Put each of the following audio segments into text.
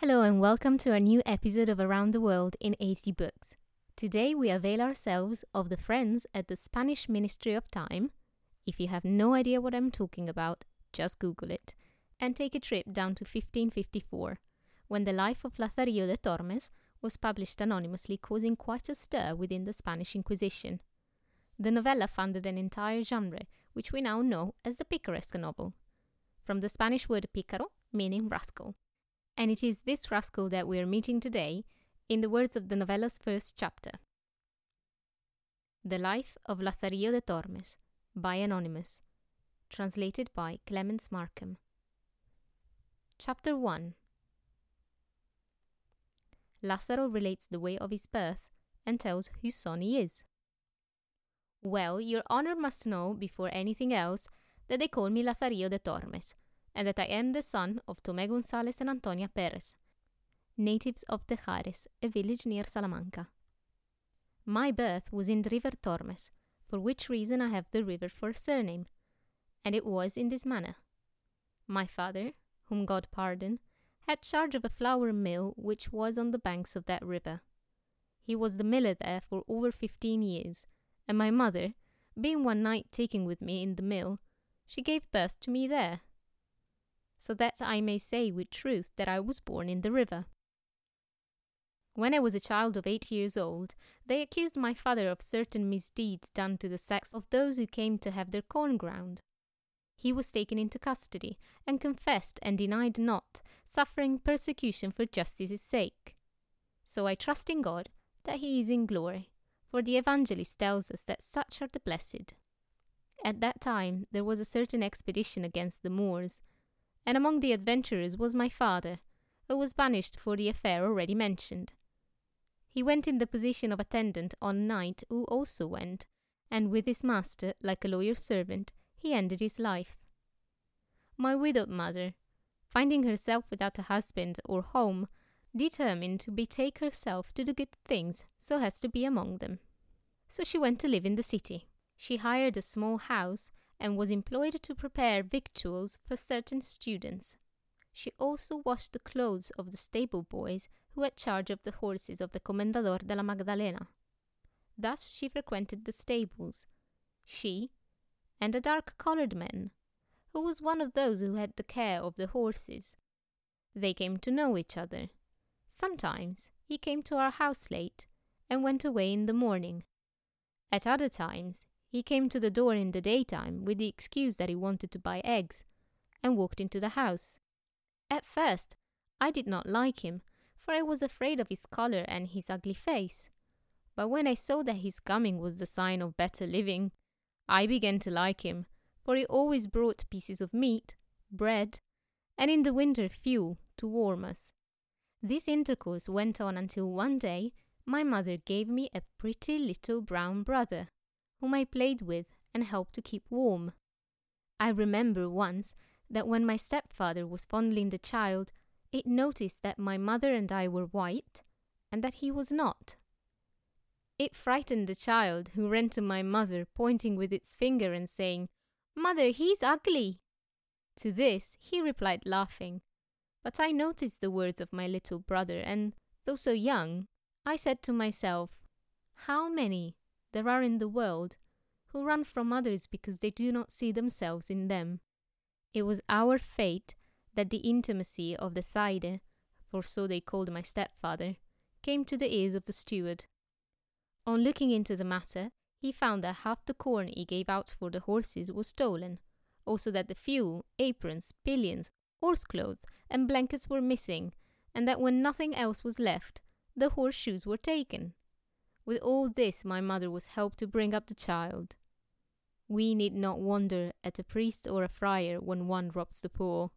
Hello and welcome to a new episode of Around the World in 80 Books. Today we avail ourselves of the friends at the Spanish Ministry of Time. If you have no idea what I'm talking about, just Google it and take a trip down to 1554, when the life of Lazarillo de Tormes was published anonymously, causing quite a stir within the Spanish Inquisition. The novella founded an entire genre, which we now know as the picaresque novel, from the Spanish word pícaro, meaning rascal and it is this rascal that we are meeting today, in the words of the novella's first chapter. The Life of Lazarillo de Tormes, by Anonymous, translated by Clements Markham. Chapter 1 Lazaro relates the way of his birth and tells whose son he is. Well, your honor must know, before anything else, that they call me Lazarillo de Tormes, and that I am the son of Tomé González and Antonia Perez, natives of Tejares, a village near Salamanca. My birth was in the river Tormes, for which reason I have the river for a surname, and it was in this manner. My father, whom God pardon, had charge of a flour mill which was on the banks of that river. He was the miller there for over fifteen years, and my mother, being one night taken with me in the mill, she gave birth to me there so that I may say with truth that I was born in the river. When I was a child of eight years old, they accused my father of certain misdeeds done to the sex of those who came to have their corn ground. He was taken into custody, and confessed and denied not, suffering persecution for justice's sake. So I trust in God that he is in glory, for the evangelist tells us that such are the blessed. At that time there was a certain expedition against the Moors, and among the adventurers was my father, who was banished for the affair already mentioned. He went in the position of attendant on knight who also went, and with his master, like a lawyer's servant, he ended his life. My widowed mother, finding herself without a husband or home, determined to betake herself to the good things so as to be among them. So she went to live in the city. She hired a small house and was employed to prepare victuals for certain students. She also washed the clothes of the stable boys who had charge of the horses of the Comendador de la Magdalena. Thus she frequented the stables, she and a dark colored man, who was one of those who had the care of the horses. They came to know each other. Sometimes he came to our house late and went away in the morning. At other times he came to the door in the daytime with the excuse that he wanted to buy eggs, and walked into the house. At first, I did not like him, for I was afraid of his color and his ugly face. But when I saw that his coming was the sign of better living, I began to like him, for he always brought pieces of meat, bread, and in the winter fuel to warm us. This intercourse went on until one day my mother gave me a pretty little brown brother whom I played with and helped to keep warm. I remember once that when my stepfather was fondling the child, it noticed that my mother and I were white and that he was not. It frightened the child, who ran to my mother, pointing with its finger and saying, Mother, he's ugly. To this he replied, laughing. But I noticed the words of my little brother, and, though so young, I said to myself, How many there are in the world who run from others because they do not see themselves in them. It was our fate that the intimacy of the Zaide, for so they called my stepfather, came to the ears of the steward. On looking into the matter, he found that half the corn he gave out for the horses was stolen, also that the fuel, aprons, pillions, horse clothes, and blankets were missing, and that when nothing else was left, the horseshoes were taken. With all this, my mother was helped to bring up the child. We need not wonder at a priest or a friar when one robs the poor,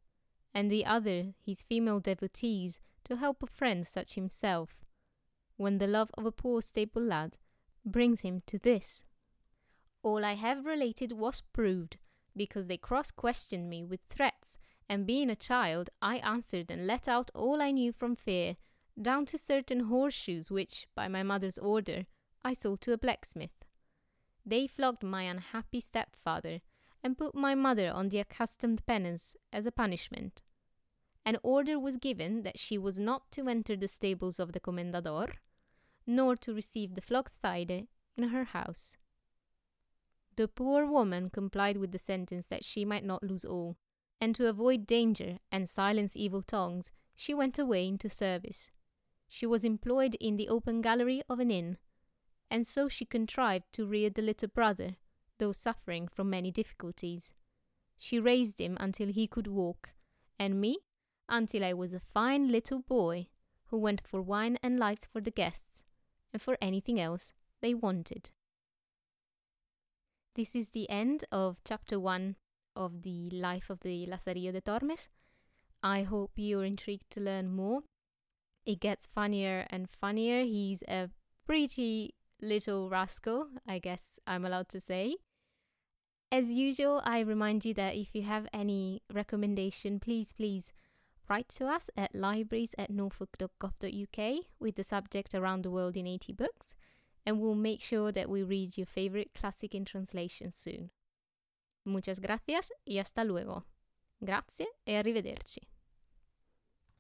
and the other his female devotees to help a friend such himself, when the love of a poor stable lad brings him to this. All I have related was proved, because they cross questioned me with threats, and being a child, I answered and let out all I knew from fear down to certain horseshoes which, by my mother's order, I sold to a blacksmith. They flogged my unhappy stepfather and put my mother on the accustomed penance as a punishment. an order was given that she was not to enter the stables of the Comendador, nor to receive the flogged in her house. The poor woman complied with the sentence that she might not lose all, and to avoid danger and silence evil tongues, she went away into service. She was employed in the open gallery of an inn, and so she contrived to rear the little brother, though suffering from many difficulties. She raised him until he could walk, and me until I was a fine little boy who went for wine and lights for the guests, and for anything else they wanted. This is the end of chapter one of the life of the Lazarillo de Tormes. I hope you're intrigued to learn more. It gets funnier and funnier. He's a pretty little rascal, I guess I'm allowed to say. As usual, I remind you that if you have any recommendation, please, please write to us at libraries at norfolk.gov.uk with the subject Around the World in 80 Books and we'll make sure that we read your favorite classic in translation soon. Muchas gracias y hasta luego. Grazie e arrivederci.